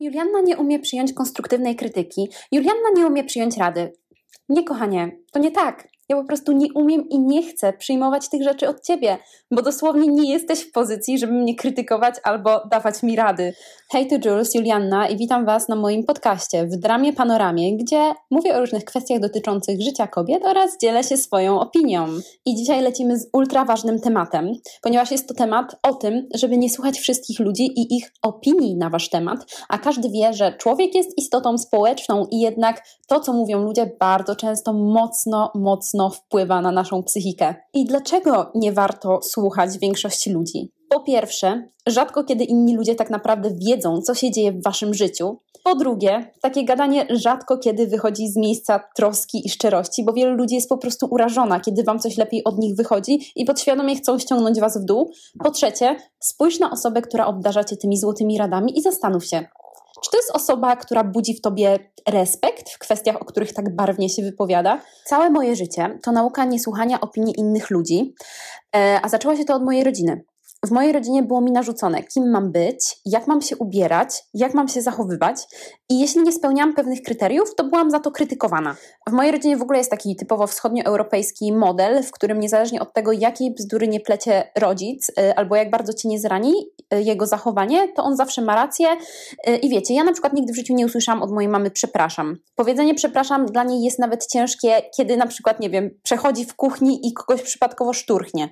Julianna nie umie przyjąć konstruktywnej krytyki. Julianna nie umie przyjąć rady. Nie, kochanie, to nie tak. Ja po prostu nie umiem i nie chcę przyjmować tych rzeczy od ciebie, bo dosłownie nie jesteś w pozycji, żeby mnie krytykować albo dawać mi rady. Hej, to Jules, Julianna i witam Was na moim podcaście w Dramie Panoramie, gdzie mówię o różnych kwestiach dotyczących życia kobiet oraz dzielę się swoją opinią. I dzisiaj lecimy z ultra ważnym tematem, ponieważ jest to temat o tym, żeby nie słuchać wszystkich ludzi i ich opinii na Wasz temat, a każdy wie, że człowiek jest istotą społeczną i jednak to, co mówią ludzie, bardzo często mocno, mocno wpływa na naszą psychikę. I dlaczego nie warto słuchać większości ludzi? Po pierwsze, rzadko kiedy inni ludzie tak naprawdę wiedzą, co się dzieje w waszym życiu. Po drugie, takie gadanie rzadko kiedy wychodzi z miejsca troski i szczerości, bo wielu ludzi jest po prostu urażona, kiedy wam coś lepiej od nich wychodzi i podświadomie chcą ściągnąć was w dół. Po trzecie, spójrz na osobę, która obdarza cię tymi złotymi radami i zastanów się, czy to jest osoba, która budzi w tobie respekt w kwestiach, o których tak barwnie się wypowiada? Całe moje życie to nauka niesłuchania opinii innych ludzi, e, a zaczęło się to od mojej rodziny. W mojej rodzinie było mi narzucone, kim mam być, jak mam się ubierać, jak mam się zachowywać, i jeśli nie spełniałam pewnych kryteriów, to byłam za to krytykowana. W mojej rodzinie w ogóle jest taki typowo wschodnioeuropejski model, w którym niezależnie od tego, jakiej bzdury nie plecie rodzic, y, albo jak bardzo cię nie zrani y, jego zachowanie, to on zawsze ma rację. Y, I wiecie, ja na przykład nigdy w życiu nie usłyszałam od mojej mamy przepraszam. Powiedzenie przepraszam dla niej jest nawet ciężkie, kiedy na przykład, nie wiem, przechodzi w kuchni i kogoś przypadkowo szturchnie.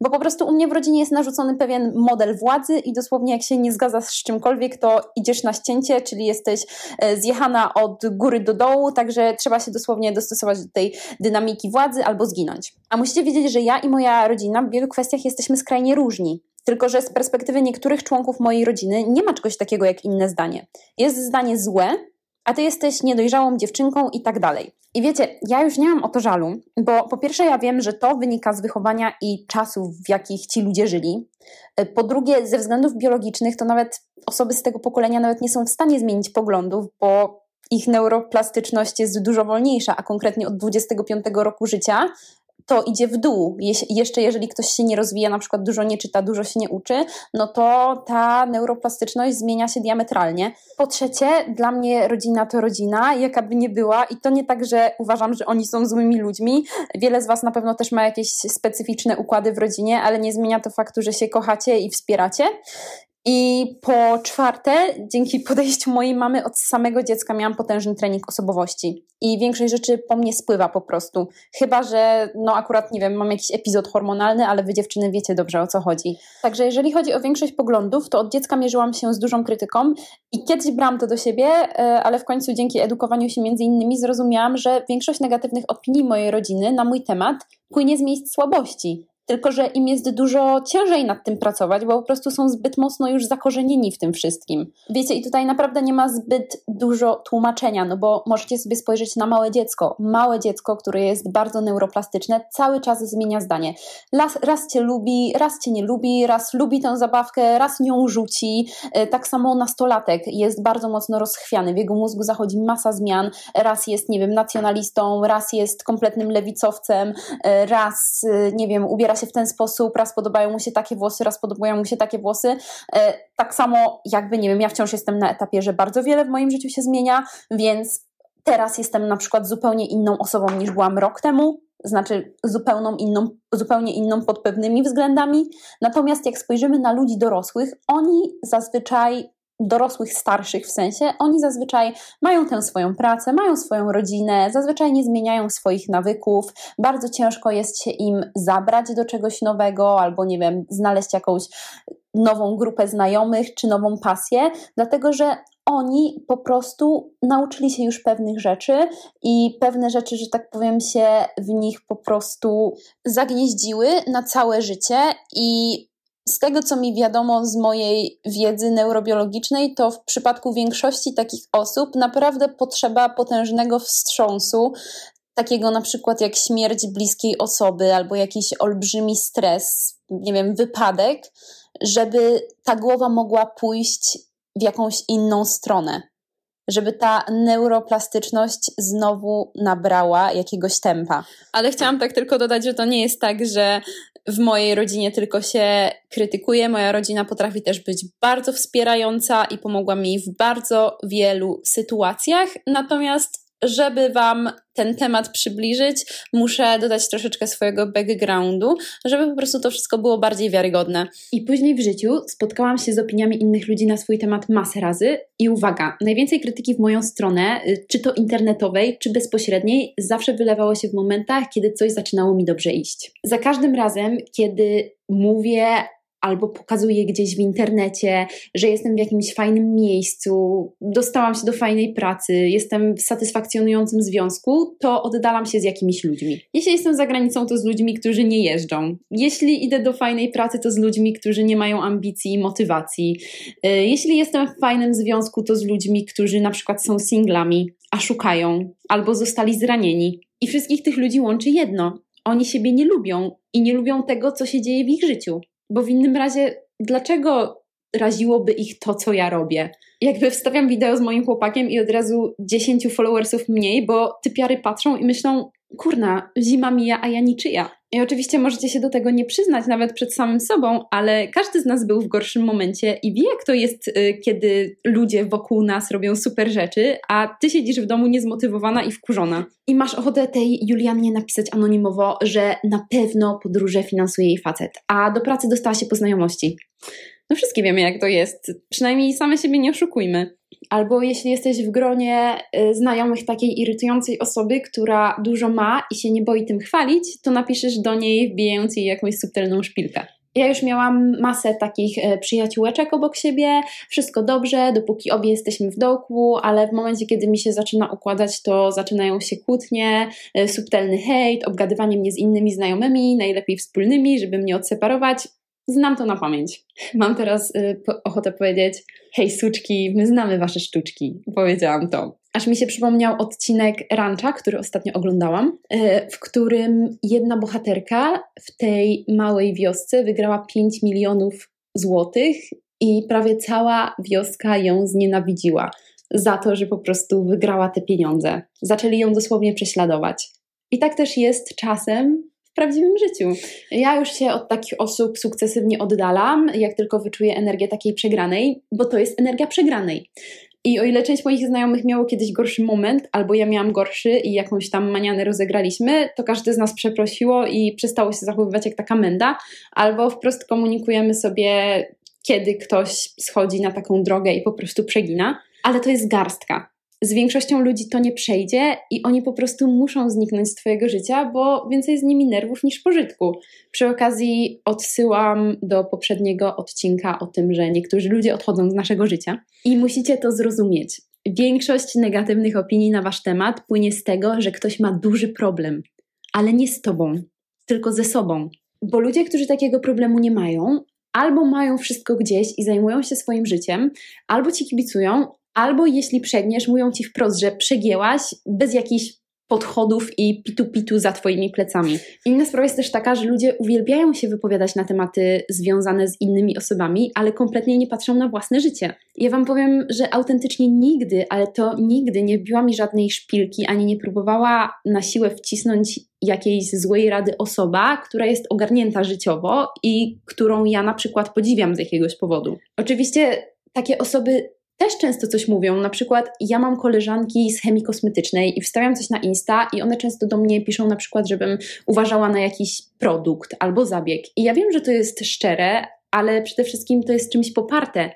Bo po prostu u mnie w rodzinie jest narzucony pewien model władzy i dosłownie jak się nie zgadzasz z czymkolwiek, to idziesz na ścięcie, czyli jesteś e, zjechana od góry do dołu, także trzeba się dosłownie dostosować do tej dynamiki władzy albo zginąć. A musicie wiedzieć, że ja i moja rodzina w wielu kwestiach jesteśmy skrajnie różni. Tylko, że z perspektywy niektórych członków mojej rodziny nie ma czegoś takiego jak inne zdanie. Jest zdanie złe, a ty jesteś niedojrzałą dziewczynką i tak dalej. I wiecie, ja już nie mam o to żalu, bo po pierwsze ja wiem, że to wynika z wychowania i czasów, w jakich ci ludzie żyli. E, po drugie, ze względów biologicznych, to nawet osoby z tego pokolenia nawet nie są w stanie zmienić poglądów, bo ich neuroplastyczność jest dużo wolniejsza, a konkretnie od 25 roku życia to idzie w dół. jeszcze jeżeli ktoś się nie rozwija, na przykład dużo nie czyta, dużo się nie uczy, no to ta neuroplastyczność zmienia się diametralnie. Po trzecie, dla mnie rodzina to rodzina, jaka by nie była i to nie tak, że uważam, że oni są złymi ludźmi. Wiele z Was na pewno też ma jakieś specyficzne układy w rodzinie, ale nie zmienia to faktu, że się kochacie i wspieracie. I po czwarte, dzięki podejściu mojej mamy od samego dziecka miałam potężny trening osobowości. I większość rzeczy po mnie spływa po prostu. Chyba, że no akurat, nie wiem, mam jakiś epizod hormonalny, ale wy dziewczyny wiecie dobrze o co chodzi. Także jeżeli chodzi o większość poglądów, to od dziecka mierzyłam się z dużą krytyką i kiedyś brałam to do siebie, e, ale w końcu dzięki edukowaniu się między innymi zrozumiałam, że większość negatywnych opinii mojej rodziny na mój temat płynie z miejsc słabości tylko, że im jest dużo ciężej nad tym pracować, bo po prostu są zbyt mocno już zakorzenieni w tym wszystkim. Wiecie, i tutaj naprawdę nie ma zbyt dużo tłumaczenia, no bo możecie sobie spojrzeć na małe dziecko. Małe dziecko, które jest bardzo neuroplastyczne, cały czas zmienia zdanie. Raz, raz cię lubi, raz cię nie lubi, raz lubi tę zabawkę, raz nią rzuci. E, tak samo nastolatek jest bardzo mocno rozchwiany. W jego mózgu zachodzi masa zmian. Raz jest, nie wiem, nacjonalistą, raz jest kompletnym lewicowcem, e, raz, e, nie wiem, ubiera się w ten sposób, raz podobają mu się takie włosy, raz podobają mu się takie włosy. E, tak samo jakby, nie wiem, ja wciąż jestem na etapie, że bardzo wiele w moim życiu się zmienia, więc teraz jestem na przykład zupełnie inną osobą niż byłam rok temu, znaczy zupełną inną, zupełnie inną pod pewnymi względami. Natomiast jak spojrzymy na ludzi dorosłych, oni zazwyczaj dorosłych, starszych w sensie, oni zazwyczaj mają tę swoją pracę, mają swoją rodzinę, zazwyczaj nie zmieniają swoich nawyków, bardzo ciężko jest się im zabrać do czegoś nowego albo, nie wiem, znaleźć jakąś nową grupę znajomych czy nową pasję, dlatego że oni po prostu nauczyli się już pewnych rzeczy i pewne rzeczy, że tak powiem, się w nich po prostu zagnieździły na całe życie i z tego, co mi wiadomo z mojej wiedzy neurobiologicznej, to w przypadku większości takich osób naprawdę potrzeba potężnego wstrząsu, takiego na przykład jak śmierć bliskiej osoby albo jakiś olbrzymi stres, nie wiem, wypadek, żeby ta głowa mogła pójść w jakąś inną stronę. Żeby ta neuroplastyczność znowu nabrała jakiegoś tempa. Ale chciałam tak tylko dodać, że to nie jest tak, że w mojej rodzinie tylko się krytykuje. Moja rodzina potrafi też być bardzo wspierająca i pomogła mi w bardzo wielu sytuacjach. Natomiast żeby Wam ten temat przybliżyć, muszę dodać troszeczkę swojego backgroundu, żeby po prostu to wszystko było bardziej wiarygodne. I później w życiu spotkałam się z opiniami innych ludzi na swój temat masę razy i uwaga, najwięcej krytyki w moją stronę, y, czy to internetowej, czy bezpośredniej, zawsze wylewało się w momentach, kiedy coś zaczynało mi dobrze iść. Za każdym razem, kiedy mówię albo pokazuję gdzieś w internecie, że jestem w jakimś fajnym miejscu, dostałam się do fajnej pracy, jestem w satysfakcjonującym związku, to oddalam się z jakimiś ludźmi. Jeśli jestem za granicą, to z ludźmi, którzy nie jeżdżą. Jeśli idę do fajnej pracy, to z ludźmi, którzy nie mają ambicji i motywacji. Y, jeśli jestem w fajnym związku, to z ludźmi, którzy na przykład są singlami, a szukają, albo zostali zranieni. I wszystkich tych ludzi łączy jedno. Oni siebie nie lubią i nie lubią tego, co się dzieje w ich życiu bo w innym razie dlaczego raziłoby ich to, co ja robię? Jakby wstawiam wideo z moim chłopakiem i od razu 10 followersów mniej, bo typiary patrzą i myślą, kurna, zima mija, a ja niczyja. I oczywiście możecie się do tego nie przyznać nawet przed samym sobą, ale każdy z nas był w gorszym momencie i wie, jak to jest, y, kiedy ludzie wokół nas robią super rzeczy, a ty siedzisz w domu niezmotywowana i wkurzona. I masz ochotę tej Julianie napisać anonimowo, że na pewno podróże finansuje jej facet, a do pracy dostała się po znajomości. No wszystkie wiemy, jak to jest. Przynajmniej same siebie nie oszukujmy. Albo jeśli jesteś w gronie y, znajomych takiej irytującej osoby, która dużo ma i się nie boi tym chwalić, to napiszesz do niej, wbijając jej jakąś subtelną szpilkę. Ja już miałam masę takich y, przyjaciółeczek obok siebie, wszystko dobrze, dopóki obie jesteśmy w dołku, ale w momencie, kiedy mi się zaczyna układać, to zaczynają się kłótnie, y, subtelny hejt, obgadywanie mnie z innymi znajomymi, najlepiej wspólnymi, żeby mnie odseparować. Znam to na pamięć. Mam teraz ochotę powiedzieć: Hej, suczki, my znamy wasze sztuczki. Powiedziałam to. Aż mi się przypomniał odcinek Rancha, który ostatnio oglądałam, y, w którym jedna bohaterka w tej małej wiosce wygrała 5 milionów złotych i prawie cała wioska ją znienawidziła za to, że po prostu wygrała te pieniądze. Zaczęli ją dosłownie prześladować. I tak też jest czasem w prawdziwym życiu. Ja już się od takich osób sukcesywnie oddalam, jak tylko wyczuję energię takiej przegranej, bo to jest energia przegranej. I o ile część moich znajomych miało kiedyś gorszy moment, albo ja miałam gorszy i jakąś tam manianę rozegraliśmy, to każdy z nas przeprosiło i przestało się zachowywać jak taka menda, albo wprost komunikujemy sobie, kiedy ktoś schodzi na taką drogę i po prostu przegina. Ale to jest garstka z większością ludzi to nie przejdzie i oni po prostu muszą zniknąć z Twojego życia, bo więcej z nimi nerwów niż pożytku. Przy okazji odsyłam do poprzedniego odcinka o tym, że niektórzy ludzie odchodzą z naszego życia i musicie to zrozumieć. Większość negatywnych opinii na Wasz temat płynie z tego, że ktoś ma duży problem, ale nie z Tobą, tylko ze sobą. Bo ludzie, którzy takiego problemu nie mają, albo mają wszystko gdzieś i zajmują się swoim życiem, albo ci kibicują, Albo jeśli przegniesz, mówią ci wprost, że przegięłaś bez jakichś podchodów i pitu-pitu za twoimi plecami. Inna sprawa jest też taka, że ludzie uwielbiają się wypowiadać na tematy związane z innymi osobami, ale kompletnie nie patrzą na własne życie. Ja wam powiem, że autentycznie nigdy, ale to nigdy nie wbiła mi żadnej szpilki, ani nie próbowała na siłę wcisnąć jakiejś złej rady osoba, która jest ogarnięta życiowo i którą ja na przykład podziwiam z jakiegoś powodu. Oczywiście takie osoby też często coś mówią. Na przykład ja mam koleżanki z chemii kosmetycznej i wstawiam coś na Insta i one często do mnie piszą na przykład, żebym uważała na jakiś produkt albo zabieg. I ja wiem, że to jest szczere, ale przede wszystkim to jest czymś poparte.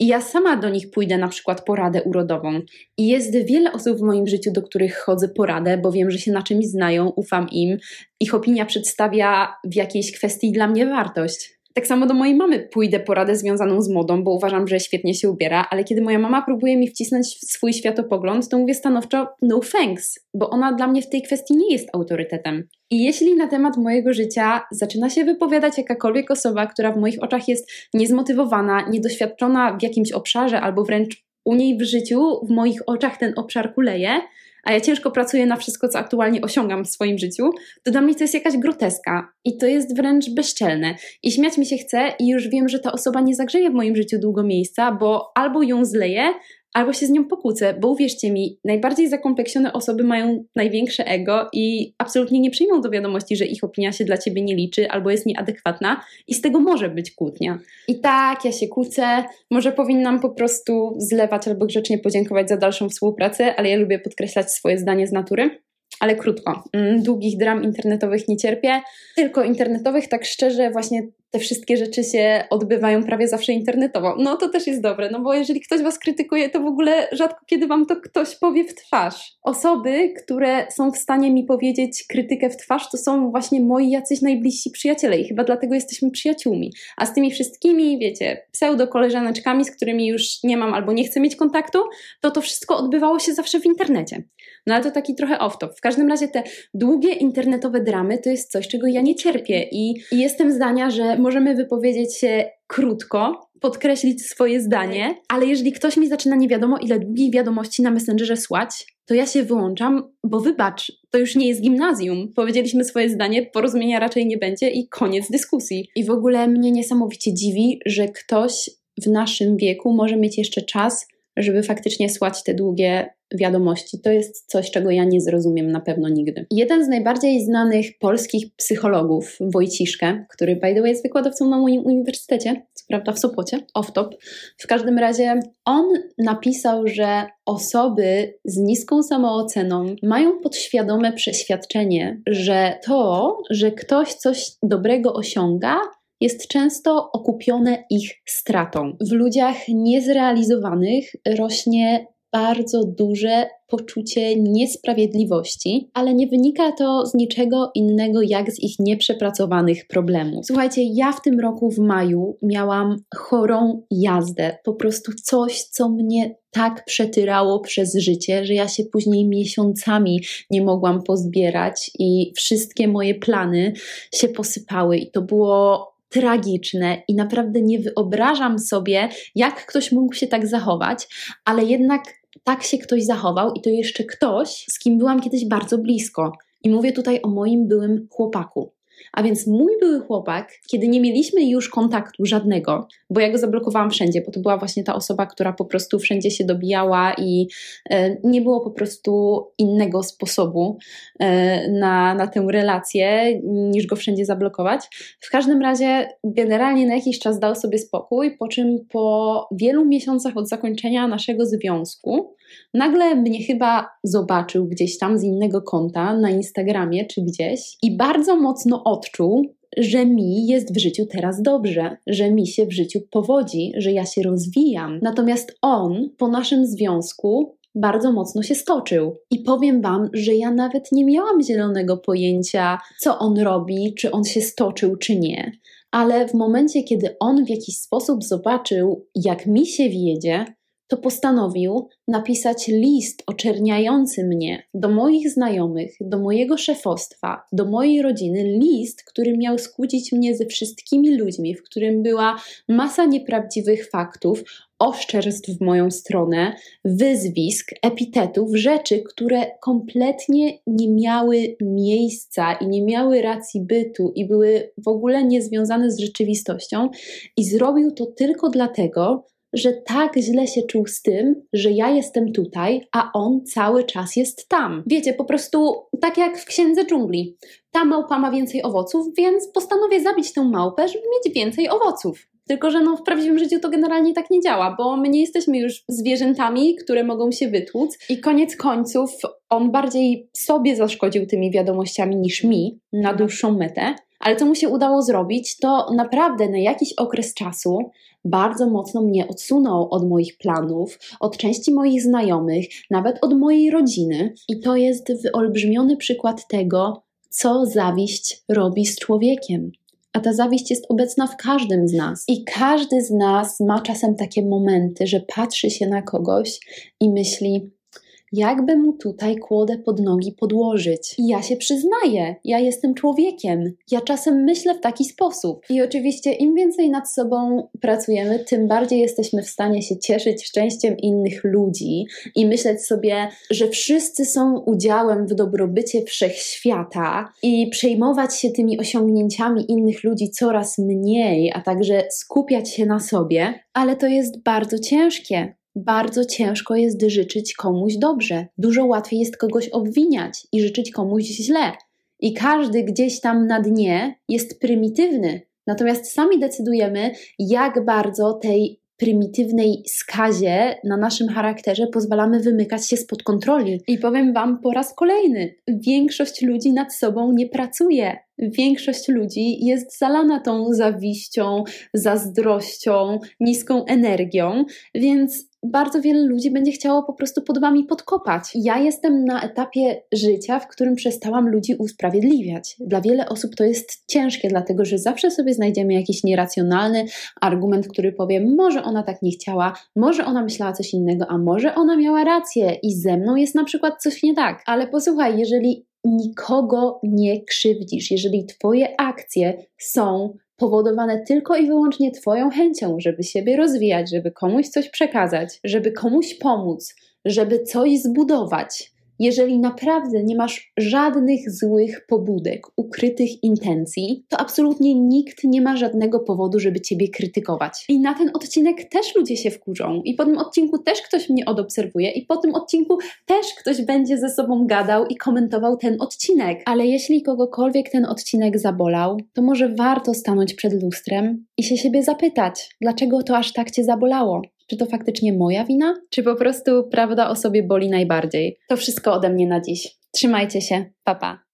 I ja sama do nich pójdę na przykład poradę urodową. I jest wiele osób w moim życiu, do których chodzę poradę, bo wiem, że się na czymś znają, ufam im. Ich opinia przedstawia w jakiejś kwestii dla mnie wartość. Tak samo do mojej mamy pójdę poradę związaną z modą, bo uważam, że świetnie się ubiera, ale kiedy moja mama próbuje mi wcisnąć swój światopogląd, to mówię stanowczo no thanks, bo ona dla mnie w tej kwestii nie jest autorytetem. I jeśli na temat mojego życia zaczyna się wypowiadać jakakolwiek osoba, która w moich oczach jest niezmotywowana, niedoświadczona w jakimś obszarze albo wręcz u niej w życiu, w moich oczach ten obszar kuleje, a ja ciężko pracuję na wszystko, co aktualnie osiągam w swoim życiu, to dla mnie to jest jakaś groteska i to jest wręcz bezczelne. I śmiać mi się chce i już wiem, że ta osoba nie zagrzeje w moim życiu długo miejsca, bo albo ją zleję, albo się z nią pokłócę, bo uwierzcie mi, najbardziej zakompleksione osoby mają największe ego i absolutnie nie przyjmą do wiadomości, że ich opinia się dla ciebie nie liczy albo jest nieadekwatna i z tego może być kłótnia. I tak, ja się kłócę, może powinnam po prostu zlewać albo grzecznie podziękować za dalszą współpracę, ale ja lubię podkreślać swoje zdanie z natury ale krótko. Mm, długich dram internetowych nie cierpię, tylko internetowych, tak szczerze, właśnie te wszystkie rzeczy się odbywają prawie zawsze internetowo. No to też jest dobre, no bo jeżeli ktoś was krytykuje, to w ogóle rzadko kiedy wam to ktoś powie w twarz. Osoby, które są w stanie mi powiedzieć krytykę w twarz, to są właśnie moi jacyś najbliżsi przyjaciele i chyba dlatego jesteśmy przyjaciółmi. A z tymi wszystkimi, wiecie, pseudo koleżaneczkami, z którymi już nie mam albo nie chcę mieć kontaktu, to to wszystko odbywało się zawsze w internecie. No ale to taki trochę off-top. W każdym razie te długie internetowe dramy to jest coś, czego ja nie cierpię i, i jestem zdania, że możemy wypowiedzieć się krótko, podkreślić swoje zdanie, ale jeżeli ktoś mi zaczyna nie wiadomo ile długich wiadomości na Messengerze słać, to ja się wyłączam, bo wybacz, to już nie jest gimnazjum. Powiedzieliśmy swoje zdanie, porozumienia raczej nie będzie i koniec dyskusji. I w ogóle mnie niesamowicie dziwi, że ktoś w naszym wieku może mieć jeszcze czas, żeby faktycznie słać te długie wiadomości. To jest coś, czego ja nie zrozumiem na pewno nigdy. Jeden z najbardziej znanych polskich psychologów, Wojciszkę, który by the way jest wykładowcą na moim uniwersytecie, co prawda w Sopocie, off-top. W każdym razie on napisał, że osoby z niską samooceną mają podświadome przeświadczenie, że to, że ktoś coś dobrego osiąga, jest często okupione ich stratą. W ludziach niezrealizowanych rośnie bardzo duże poczucie niesprawiedliwości, ale nie wynika to z niczego innego jak z ich nieprzepracowanych problemów. Słuchajcie, ja w tym roku w maju miałam chorą jazdę, po prostu coś, co mnie tak przetyrało przez życie, że ja się później miesiącami nie mogłam pozbierać i wszystkie moje plany się posypały i to było tragiczne i naprawdę nie wyobrażam sobie, jak ktoś mógł się tak zachować, ale jednak tak się ktoś zachował i to jeszcze ktoś, z kim byłam kiedyś bardzo blisko. I mówię tutaj o moim byłym chłopaku. A więc mój były chłopak, kiedy nie mieliśmy już kontaktu żadnego, bo ja go zablokowałam wszędzie, bo to była właśnie ta osoba, która po prostu wszędzie się dobijała i e, nie było po prostu innego sposobu e, na, na tę relację, niż go wszędzie zablokować. W każdym razie, generalnie na jakiś czas dał sobie spokój, po czym po wielu miesiącach od zakończenia naszego związku, Nagle mnie chyba zobaczył gdzieś tam z innego konta na Instagramie czy gdzieś i bardzo mocno odczuł, że mi jest w życiu teraz dobrze, że mi się w życiu powodzi, że ja się rozwijam. Natomiast on po naszym związku bardzo mocno się stoczył. I powiem Wam, że ja nawet nie miałam zielonego pojęcia, co on robi, czy on się stoczył, czy nie. Ale w momencie, kiedy on w jakiś sposób zobaczył, jak mi się wiedzie, to postanowił napisać list oczerniający mnie do moich znajomych, do mojego szefostwa, do mojej rodziny, list, który miał skłócić mnie ze wszystkimi ludźmi, w którym była masa nieprawdziwych faktów, oszczerstw w moją stronę, wyzwisk, epitetów, rzeczy, które kompletnie nie miały miejsca i nie miały racji bytu i były w ogóle niezwiązane z rzeczywistością. I zrobił to tylko dlatego, że tak źle się czuł z tym, że ja jestem tutaj, a on cały czas jest tam. Wiecie, po prostu tak jak w księdze dżungli. Ta małpa ma więcej owoców, więc postanowię zabić tę małpę, żeby mieć więcej owoców. Tylko, że no, w prawdziwym życiu to generalnie tak nie działa, bo my nie jesteśmy już zwierzętami, które mogą się wytłuc. I koniec końców on bardziej sobie zaszkodził tymi wiadomościami niż mi na dłuższą metę. Ale co mu się udało zrobić, to naprawdę na jakiś okres czasu bardzo mocno mnie odsunął od moich planów, od części moich znajomych, nawet od mojej rodziny. I to jest wyolbrzymiony przykład tego, co zawiść robi z człowiekiem. A ta zawiść jest obecna w każdym z nas. I każdy z nas ma czasem takie momenty, że patrzy się na kogoś i myśli: jakby mu tutaj kłodę pod nogi podłożyć. I ja się przyznaję, ja jestem człowiekiem. Ja czasem myślę w taki sposób. I oczywiście im więcej nad sobą pracujemy, tym bardziej jesteśmy w stanie się cieszyć szczęściem innych ludzi i myśleć sobie, że wszyscy są udziałem w dobrobycie wszechświata i przejmować się tymi osiągnięciami innych ludzi coraz mniej, a także skupiać się na sobie, ale to jest bardzo ciężkie bardzo ciężko jest życzyć komuś dobrze. Dużo łatwiej jest kogoś obwiniać i życzyć komuś źle. I każdy gdzieś tam na dnie jest prymitywny. Natomiast sami decydujemy, jak bardzo tej prymitywnej skazie na naszym charakterze pozwalamy wymykać się spod kontroli. I powiem Wam po raz kolejny: większość ludzi nad sobą nie pracuje. Większość ludzi jest zalana tą zawiścią, zazdrością, niską energią, więc bardzo wiele ludzi będzie chciało po prostu pod wami podkopać. Ja jestem na etapie życia, w którym przestałam ludzi usprawiedliwiać. Dla wiele osób to jest ciężkie, dlatego że zawsze sobie znajdziemy jakiś nieracjonalny argument, który powie: Może ona tak nie chciała, może ona myślała coś innego, a może ona miała rację i ze mną jest na przykład coś nie tak. Ale posłuchaj, jeżeli nikogo nie krzywdzisz, jeżeli Twoje akcje są powodowane tylko i wyłącznie Twoją chęcią, żeby siebie rozwijać, żeby komuś coś przekazać, żeby komuś pomóc, żeby coś zbudować, jeżeli naprawdę nie masz żadnych złych pobudek, ukrytych intencji, to absolutnie nikt nie ma żadnego powodu, żeby ciebie krytykować. I na ten odcinek też ludzie się wkurzą, i po tym odcinku też ktoś mnie odobserwuje, i po tym odcinku też ktoś będzie ze sobą gadał i komentował ten odcinek. Ale jeśli kogokolwiek ten odcinek zabolał, to może warto stanąć przed lustrem i się siebie zapytać, dlaczego to aż tak cię zabolało. Czy to faktycznie moja wina? Czy po prostu prawda o sobie boli najbardziej? To wszystko ode mnie na dziś. Trzymajcie się. Pa pa.